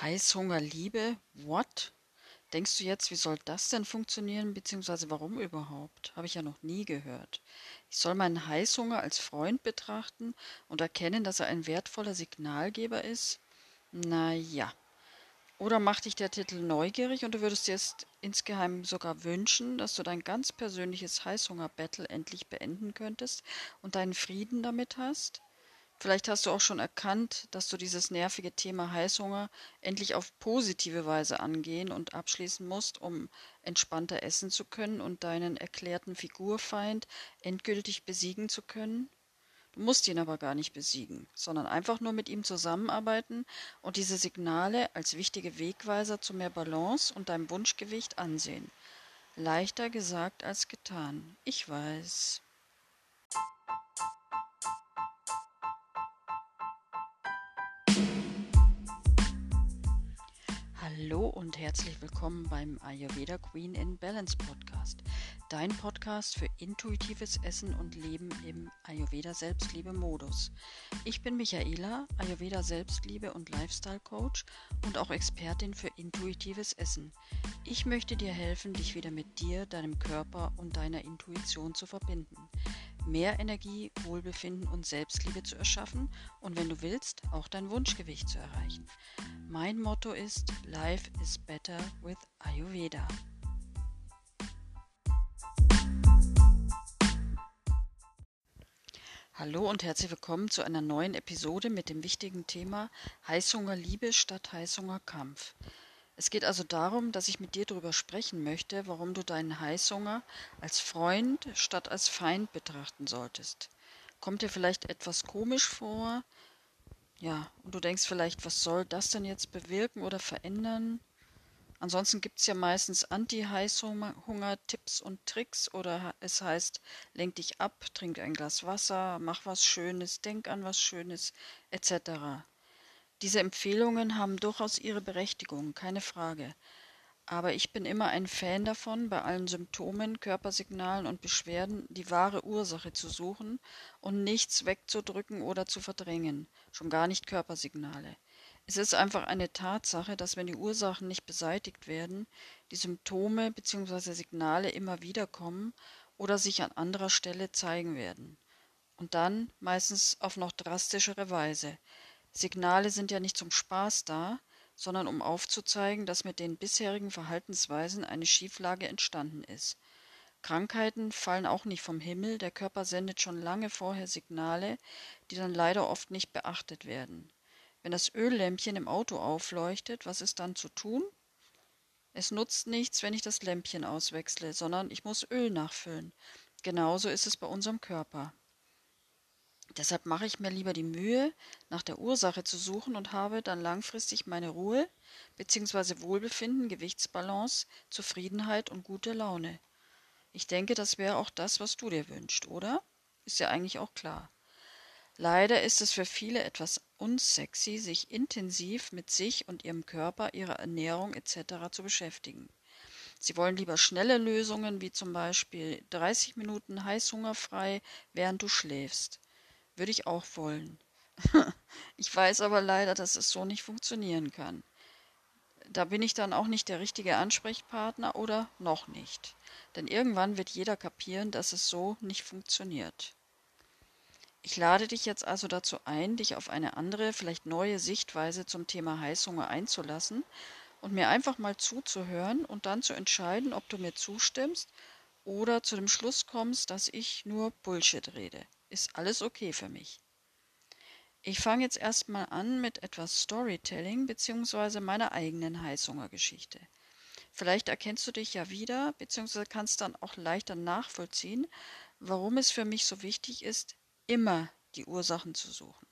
Heißhunger, Liebe, what? Denkst du jetzt, wie soll das denn funktionieren, beziehungsweise warum überhaupt? Habe ich ja noch nie gehört. Ich soll meinen Heißhunger als Freund betrachten und erkennen, dass er ein wertvoller Signalgeber ist? Na ja. Oder macht dich der Titel neugierig und du würdest dir jetzt insgeheim sogar wünschen, dass du dein ganz persönliches Heißhunger-Battle endlich beenden könntest und deinen Frieden damit hast? Vielleicht hast du auch schon erkannt, dass du dieses nervige Thema Heißhunger endlich auf positive Weise angehen und abschließen musst, um entspannter essen zu können und deinen erklärten Figurfeind endgültig besiegen zu können. Du musst ihn aber gar nicht besiegen, sondern einfach nur mit ihm zusammenarbeiten und diese Signale als wichtige Wegweiser zu mehr Balance und deinem Wunschgewicht ansehen. Leichter gesagt als getan. Ich weiß. Hallo und herzlich willkommen beim Ayurveda Queen in Balance Podcast. Dein Podcast für intuitives Essen und Leben im Ayurveda Selbstliebe Modus. Ich bin Michaela, Ayurveda Selbstliebe und Lifestyle Coach und auch Expertin für intuitives Essen. Ich möchte dir helfen, dich wieder mit dir, deinem Körper und deiner Intuition zu verbinden mehr Energie, Wohlbefinden und Selbstliebe zu erschaffen und wenn du willst, auch dein Wunschgewicht zu erreichen. Mein Motto ist Life is better with Ayurveda. Hallo und herzlich willkommen zu einer neuen Episode mit dem wichtigen Thema Heißhunger Liebe statt Heißhunger Kampf. Es geht also darum, dass ich mit dir darüber sprechen möchte, warum du deinen Heißhunger als Freund statt als Feind betrachten solltest. Kommt dir vielleicht etwas komisch vor? Ja, und du denkst vielleicht, was soll das denn jetzt bewirken oder verändern? Ansonsten gibt es ja meistens Anti-Heißhunger-Tipps und Tricks oder es heißt, lenk dich ab, trink ein Glas Wasser, mach was Schönes, denk an was Schönes, etc. Diese Empfehlungen haben durchaus ihre Berechtigung, keine Frage. Aber ich bin immer ein Fan davon, bei allen Symptomen, Körpersignalen und Beschwerden die wahre Ursache zu suchen und nichts wegzudrücken oder zu verdrängen, schon gar nicht Körpersignale. Es ist einfach eine Tatsache, dass wenn die Ursachen nicht beseitigt werden, die Symptome bzw. Signale immer wieder kommen oder sich an anderer Stelle zeigen werden. Und dann meistens auf noch drastischere Weise, Signale sind ja nicht zum Spaß da, sondern um aufzuzeigen, dass mit den bisherigen Verhaltensweisen eine Schieflage entstanden ist. Krankheiten fallen auch nicht vom Himmel, der Körper sendet schon lange vorher Signale, die dann leider oft nicht beachtet werden. Wenn das Öllämpchen im Auto aufleuchtet, was ist dann zu tun? Es nutzt nichts, wenn ich das Lämpchen auswechsle, sondern ich muss Öl nachfüllen. Genauso ist es bei unserem Körper. Deshalb mache ich mir lieber die Mühe, nach der Ursache zu suchen und habe dann langfristig meine Ruhe bzw. Wohlbefinden, Gewichtsbalance, Zufriedenheit und gute Laune. Ich denke, das wäre auch das, was du dir wünschst, oder? Ist ja eigentlich auch klar. Leider ist es für viele etwas unsexy, sich intensiv mit sich und ihrem Körper, ihrer Ernährung etc. zu beschäftigen. Sie wollen lieber schnelle Lösungen, wie zum Beispiel 30 Minuten heißhungerfrei, während du schläfst. Würde ich auch wollen. ich weiß aber leider, dass es so nicht funktionieren kann. Da bin ich dann auch nicht der richtige Ansprechpartner oder noch nicht. Denn irgendwann wird jeder kapieren, dass es so nicht funktioniert. Ich lade dich jetzt also dazu ein, dich auf eine andere, vielleicht neue Sichtweise zum Thema Heißhunger einzulassen und mir einfach mal zuzuhören und dann zu entscheiden, ob du mir zustimmst oder zu dem Schluss kommst, dass ich nur Bullshit rede ist alles okay für mich. Ich fange jetzt erstmal an mit etwas Storytelling bzw. meiner eigenen Heißhungergeschichte. Vielleicht erkennst du dich ja wieder bzw. kannst dann auch leichter nachvollziehen, warum es für mich so wichtig ist, immer die Ursachen zu suchen.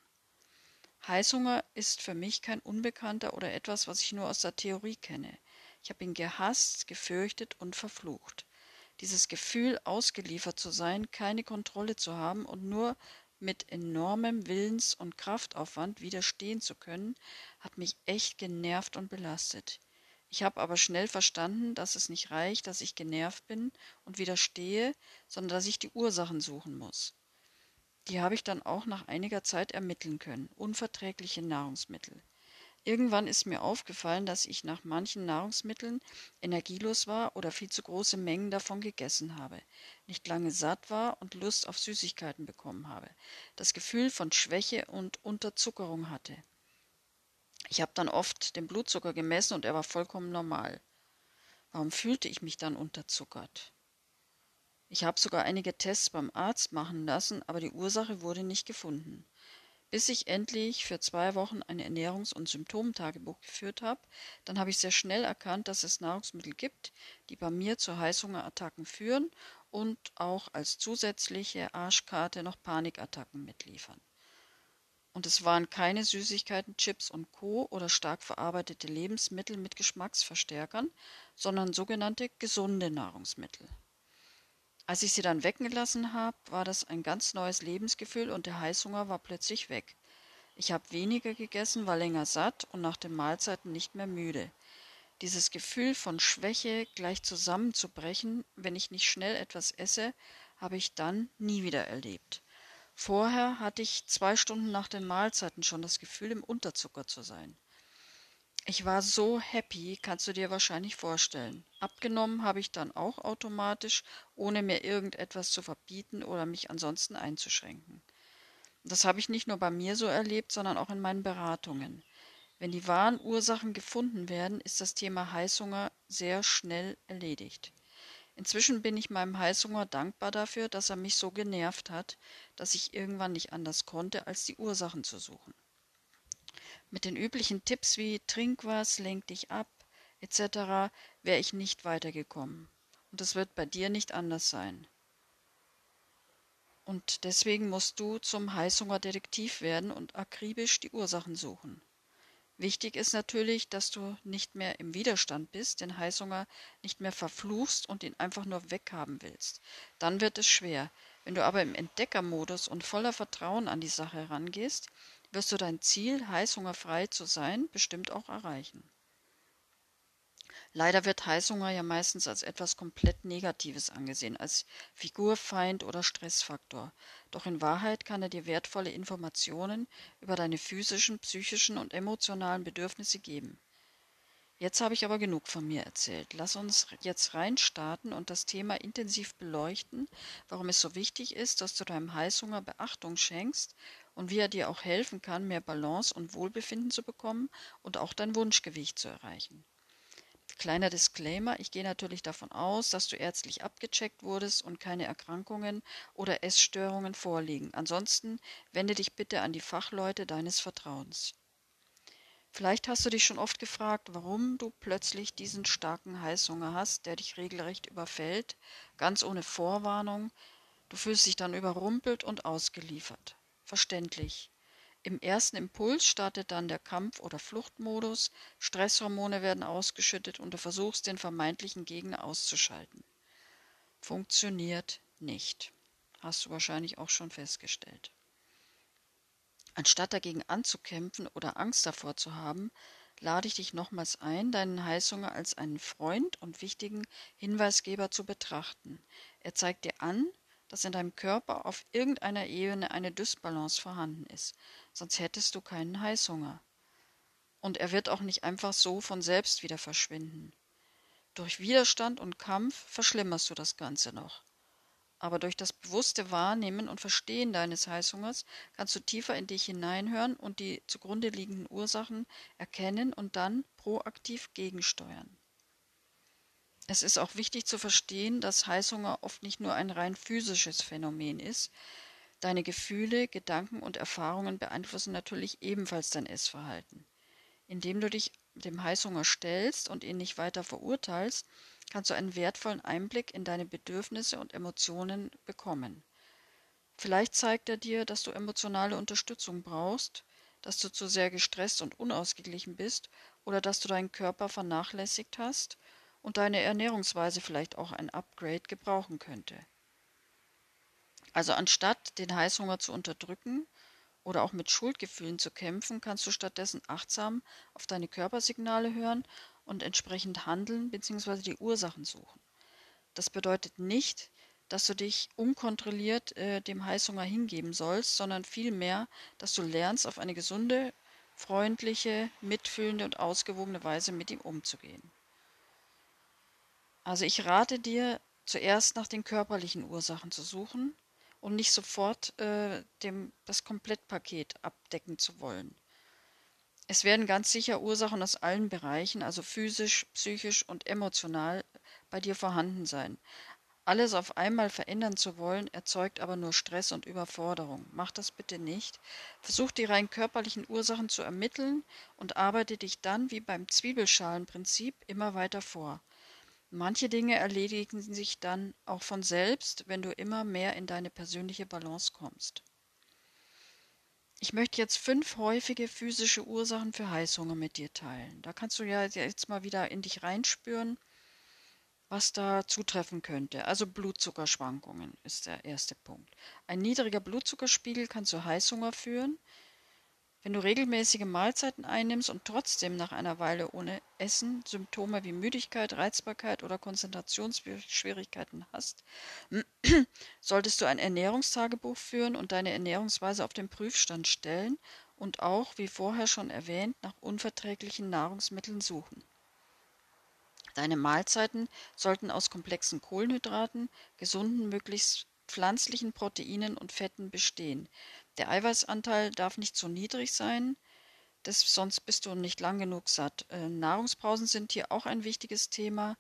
Heißhunger ist für mich kein Unbekannter oder etwas, was ich nur aus der Theorie kenne. Ich habe ihn gehasst, gefürchtet und verflucht. Dieses Gefühl, ausgeliefert zu sein, keine Kontrolle zu haben und nur mit enormem Willens- und Kraftaufwand widerstehen zu können, hat mich echt genervt und belastet. Ich habe aber schnell verstanden, dass es nicht reicht, dass ich genervt bin und widerstehe, sondern dass ich die Ursachen suchen muss. Die habe ich dann auch nach einiger Zeit ermitteln können. Unverträgliche Nahrungsmittel. Irgendwann ist mir aufgefallen, dass ich nach manchen Nahrungsmitteln energielos war oder viel zu große Mengen davon gegessen habe, nicht lange satt war und Lust auf Süßigkeiten bekommen habe, das Gefühl von Schwäche und Unterzuckerung hatte. Ich habe dann oft den Blutzucker gemessen und er war vollkommen normal. Warum fühlte ich mich dann unterzuckert? Ich habe sogar einige Tests beim Arzt machen lassen, aber die Ursache wurde nicht gefunden bis ich endlich für zwei Wochen ein Ernährungs- und Symptomtagebuch geführt habe. Dann habe ich sehr schnell erkannt, dass es Nahrungsmittel gibt, die bei mir zu Heißhungerattacken führen und auch als zusätzliche Arschkarte noch Panikattacken mitliefern. Und es waren keine Süßigkeiten, Chips und Co. oder stark verarbeitete Lebensmittel mit Geschmacksverstärkern, sondern sogenannte gesunde Nahrungsmittel. Als ich sie dann wecken gelassen habe, war das ein ganz neues Lebensgefühl und der Heißhunger war plötzlich weg. Ich habe weniger gegessen, war länger satt und nach den Mahlzeiten nicht mehr müde. Dieses Gefühl von Schwäche gleich zusammenzubrechen, wenn ich nicht schnell etwas esse, habe ich dann nie wieder erlebt. Vorher hatte ich zwei Stunden nach den Mahlzeiten schon das Gefühl, im Unterzucker zu sein. Ich war so happy, kannst du dir wahrscheinlich vorstellen. Abgenommen habe ich dann auch automatisch, ohne mir irgendetwas zu verbieten oder mich ansonsten einzuschränken. Das habe ich nicht nur bei mir so erlebt, sondern auch in meinen Beratungen. Wenn die wahren Ursachen gefunden werden, ist das Thema Heißhunger sehr schnell erledigt. Inzwischen bin ich meinem Heißhunger dankbar dafür, dass er mich so genervt hat, dass ich irgendwann nicht anders konnte, als die Ursachen zu suchen. Mit den üblichen Tipps wie trink was, lenk dich ab etc. wäre ich nicht weitergekommen. Und das wird bei dir nicht anders sein. Und deswegen musst du zum Heißhungerdetektiv werden und akribisch die Ursachen suchen. Wichtig ist natürlich, dass du nicht mehr im Widerstand bist, den Heißhunger nicht mehr verfluchst und ihn einfach nur weghaben willst. Dann wird es schwer. Wenn du aber im Entdeckermodus und voller Vertrauen an die Sache herangehst, wirst du dein Ziel, heißhungerfrei zu sein, bestimmt auch erreichen. Leider wird Heißhunger ja meistens als etwas komplett Negatives angesehen, als Figurfeind oder Stressfaktor. Doch in Wahrheit kann er dir wertvolle Informationen über deine physischen, psychischen und emotionalen Bedürfnisse geben. Jetzt habe ich aber genug von mir erzählt. Lass uns jetzt reinstarten und das Thema intensiv beleuchten, warum es so wichtig ist, dass du deinem Heißhunger Beachtung schenkst und wie er dir auch helfen kann, mehr Balance und Wohlbefinden zu bekommen und auch dein Wunschgewicht zu erreichen. Kleiner Disclaimer, ich gehe natürlich davon aus, dass du ärztlich abgecheckt wurdest und keine Erkrankungen oder Essstörungen vorliegen. Ansonsten wende dich bitte an die Fachleute deines Vertrauens. Vielleicht hast du dich schon oft gefragt, warum du plötzlich diesen starken Heißhunger hast, der dich regelrecht überfällt, ganz ohne Vorwarnung. Du fühlst dich dann überrumpelt und ausgeliefert. Verständlich. Im ersten Impuls startet dann der Kampf- oder Fluchtmodus, Stresshormone werden ausgeschüttet und du versuchst, den vermeintlichen Gegner auszuschalten. Funktioniert nicht. Hast du wahrscheinlich auch schon festgestellt. Anstatt dagegen anzukämpfen oder Angst davor zu haben, lade ich dich nochmals ein, deinen Heißhunger als einen Freund und wichtigen Hinweisgeber zu betrachten. Er zeigt dir an, dass in deinem Körper auf irgendeiner Ebene eine Dysbalance vorhanden ist, sonst hättest du keinen Heißhunger. Und er wird auch nicht einfach so von selbst wieder verschwinden. Durch Widerstand und Kampf verschlimmerst du das Ganze noch. Aber durch das bewusste Wahrnehmen und Verstehen deines Heißhungers kannst du tiefer in dich hineinhören und die zugrunde liegenden Ursachen erkennen und dann proaktiv gegensteuern. Es ist auch wichtig zu verstehen, dass Heißhunger oft nicht nur ein rein physisches Phänomen ist. Deine Gefühle, Gedanken und Erfahrungen beeinflussen natürlich ebenfalls dein Essverhalten. Indem du dich dem Heißhunger stellst und ihn nicht weiter verurteilst, kannst du einen wertvollen Einblick in deine Bedürfnisse und Emotionen bekommen. Vielleicht zeigt er dir, dass du emotionale Unterstützung brauchst, dass du zu sehr gestresst und unausgeglichen bist oder dass du deinen Körper vernachlässigt hast und deine Ernährungsweise vielleicht auch ein Upgrade gebrauchen könnte. Also anstatt den Heißhunger zu unterdrücken oder auch mit Schuldgefühlen zu kämpfen, kannst du stattdessen achtsam auf deine Körpersignale hören und entsprechend handeln bzw. die Ursachen suchen. Das bedeutet nicht, dass du dich unkontrolliert äh, dem Heißhunger hingeben sollst, sondern vielmehr, dass du lernst, auf eine gesunde, freundliche, mitfühlende und ausgewogene Weise mit ihm umzugehen. Also ich rate dir, zuerst nach den körperlichen Ursachen zu suchen und nicht sofort äh, dem, das Komplettpaket abdecken zu wollen. Es werden ganz sicher Ursachen aus allen Bereichen, also physisch, psychisch und emotional, bei dir vorhanden sein. Alles auf einmal verändern zu wollen, erzeugt aber nur Stress und Überforderung. Mach das bitte nicht. Versuch die rein körperlichen Ursachen zu ermitteln und arbeite dich dann, wie beim Zwiebelschalenprinzip, immer weiter vor. Manche Dinge erledigen sich dann auch von selbst, wenn du immer mehr in deine persönliche Balance kommst. Ich möchte jetzt fünf häufige physische Ursachen für Heißhunger mit dir teilen. Da kannst du ja jetzt mal wieder in dich reinspüren, was da zutreffen könnte. Also Blutzuckerschwankungen ist der erste Punkt. Ein niedriger Blutzuckerspiegel kann zu Heißhunger führen. Wenn du regelmäßige Mahlzeiten einnimmst und trotzdem nach einer Weile ohne Essen Symptome wie Müdigkeit, Reizbarkeit oder Konzentrationsschwierigkeiten hast, solltest du ein Ernährungstagebuch führen und deine Ernährungsweise auf den Prüfstand stellen und auch, wie vorher schon erwähnt, nach unverträglichen Nahrungsmitteln suchen. Deine Mahlzeiten sollten aus komplexen Kohlenhydraten, gesunden, möglichst pflanzlichen Proteinen und Fetten bestehen. Der Eiweißanteil darf nicht zu niedrig sein, das, sonst bist du nicht lang genug satt. Äh, Nahrungspausen sind hier auch ein wichtiges Thema.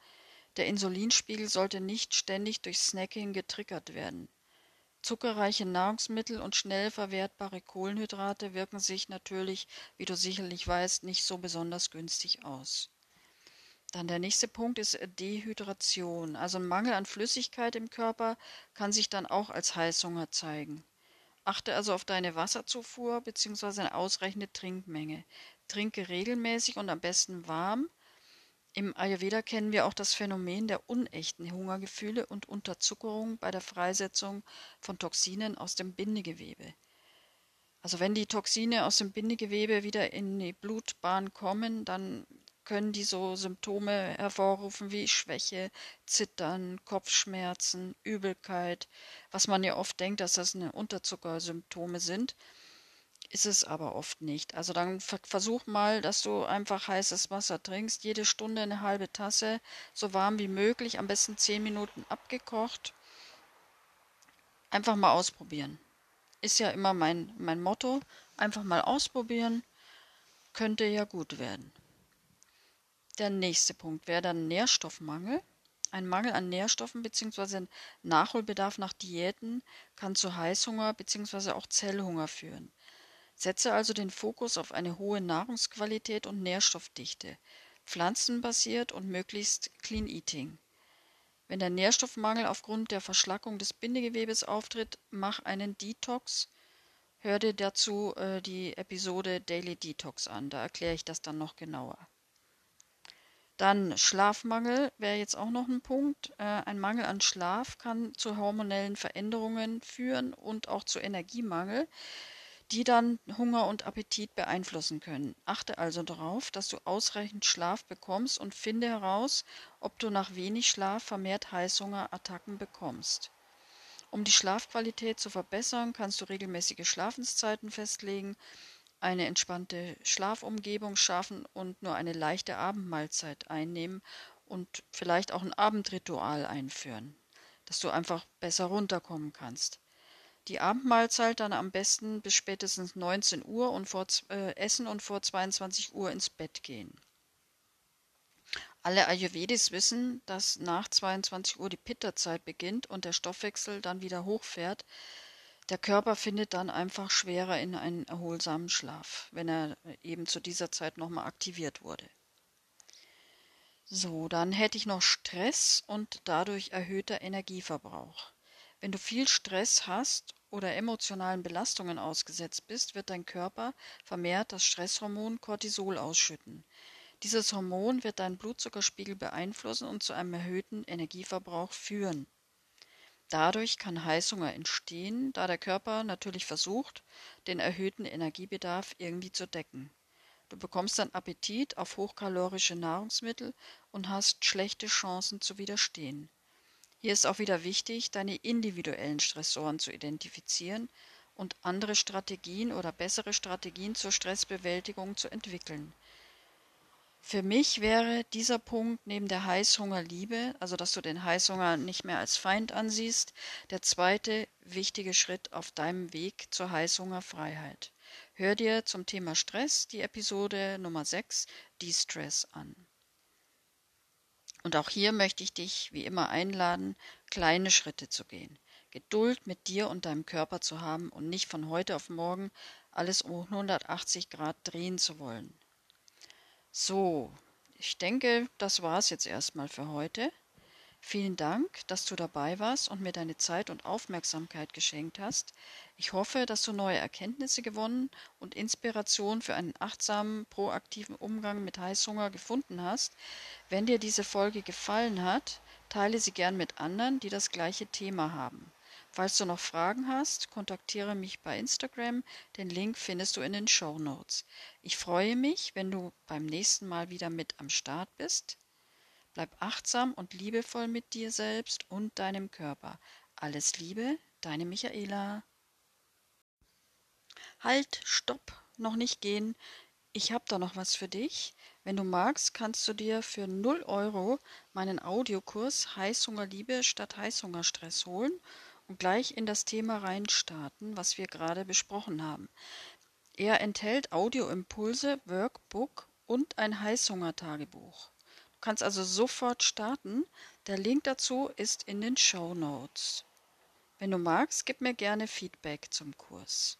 Der Insulinspiegel sollte nicht ständig durch Snacking getriggert werden. Zuckerreiche Nahrungsmittel und schnell verwertbare Kohlenhydrate wirken sich natürlich, wie du sicherlich weißt, nicht so besonders günstig aus. Dann der nächste Punkt ist Dehydration. Also ein Mangel an Flüssigkeit im Körper kann sich dann auch als Heißhunger zeigen. Achte also auf deine Wasserzufuhr bzw. eine ausreichende Trinkmenge. Trinke regelmäßig und am besten warm. Im Ayurveda kennen wir auch das Phänomen der unechten Hungergefühle und Unterzuckerung bei der Freisetzung von Toxinen aus dem Bindegewebe. Also wenn die Toxine aus dem Bindegewebe wieder in die Blutbahn kommen, dann können die so Symptome hervorrufen wie Schwäche, Zittern, Kopfschmerzen, Übelkeit, was man ja oft denkt, dass das eine Unterzuckersymptome sind, ist es aber oft nicht. Also dann versuch mal, dass du einfach heißes Wasser trinkst, jede Stunde eine halbe Tasse, so warm wie möglich, am besten zehn Minuten abgekocht. Einfach mal ausprobieren. Ist ja immer mein, mein Motto. Einfach mal ausprobieren. Könnte ja gut werden. Der nächste Punkt wäre dann Nährstoffmangel. Ein Mangel an Nährstoffen bzw. Nachholbedarf nach Diäten kann zu Heißhunger bzw. auch Zellhunger führen. Setze also den Fokus auf eine hohe Nahrungsqualität und Nährstoffdichte, pflanzenbasiert und möglichst Clean Eating. Wenn der Nährstoffmangel aufgrund der Verschlackung des Bindegewebes auftritt, mach einen Detox. Hör dir dazu äh, die Episode Daily Detox an, da erkläre ich das dann noch genauer. Dann Schlafmangel wäre jetzt auch noch ein Punkt. Äh, ein Mangel an Schlaf kann zu hormonellen Veränderungen führen und auch zu Energiemangel, die dann Hunger und Appetit beeinflussen können. Achte also darauf, dass du ausreichend Schlaf bekommst und finde heraus, ob du nach wenig Schlaf vermehrt Heißhungerattacken bekommst. Um die Schlafqualität zu verbessern, kannst du regelmäßige Schlafenszeiten festlegen eine entspannte Schlafumgebung schaffen und nur eine leichte Abendmahlzeit einnehmen und vielleicht auch ein Abendritual einführen, dass du einfach besser runterkommen kannst. Die Abendmahlzeit dann am besten bis spätestens 19 Uhr und vor, äh, essen und vor 22 Uhr ins Bett gehen. Alle Ayurvedis wissen, dass nach 22 Uhr die Pitta-Zeit beginnt und der Stoffwechsel dann wieder hochfährt, der Körper findet dann einfach schwerer in einen erholsamen Schlaf, wenn er eben zu dieser Zeit nochmal aktiviert wurde. So, dann hätte ich noch Stress und dadurch erhöhter Energieverbrauch. Wenn du viel Stress hast oder emotionalen Belastungen ausgesetzt bist, wird dein Körper vermehrt das Stresshormon Cortisol ausschütten. Dieses Hormon wird deinen Blutzuckerspiegel beeinflussen und zu einem erhöhten Energieverbrauch führen. Dadurch kann Heißhunger entstehen, da der Körper natürlich versucht, den erhöhten Energiebedarf irgendwie zu decken. Du bekommst dann Appetit auf hochkalorische Nahrungsmittel und hast schlechte Chancen zu widerstehen. Hier ist auch wieder wichtig, deine individuellen Stressoren zu identifizieren und andere Strategien oder bessere Strategien zur Stressbewältigung zu entwickeln. Für mich wäre dieser Punkt neben der Heißhunger-Liebe, also dass du den Heißhunger nicht mehr als Feind ansiehst, der zweite wichtige Schritt auf deinem Weg zur Heißhungerfreiheit. Hör dir zum Thema Stress die Episode Nummer 6, De-Stress, an. Und auch hier möchte ich dich wie immer einladen, kleine Schritte zu gehen. Geduld mit dir und deinem Körper zu haben und nicht von heute auf morgen alles um 180 Grad drehen zu wollen. So, ich denke, das war's jetzt erstmal für heute. Vielen Dank, dass du dabei warst und mir deine Zeit und Aufmerksamkeit geschenkt hast. Ich hoffe, dass du neue Erkenntnisse gewonnen und Inspiration für einen achtsamen, proaktiven Umgang mit Heißhunger gefunden hast. Wenn dir diese Folge gefallen hat, teile sie gern mit anderen, die das gleiche Thema haben. Falls du noch Fragen hast, kontaktiere mich bei Instagram. Den Link findest du in den Show Notes. Ich freue mich, wenn du beim nächsten Mal wieder mit am Start bist. Bleib achtsam und liebevoll mit dir selbst und deinem Körper. Alles Liebe, deine Michaela. Halt, stopp, noch nicht gehen. Ich habe da noch was für dich. Wenn du magst, kannst du dir für 0 Euro meinen Audiokurs Heißhunger Liebe statt Heißhungerstress holen gleich in das Thema reinstarten, was wir gerade besprochen haben. Er enthält Audioimpulse, Workbook und ein Heißhunger-Tagebuch. Du kannst also sofort starten. Der Link dazu ist in den Show Notes. Wenn du magst, gib mir gerne Feedback zum Kurs.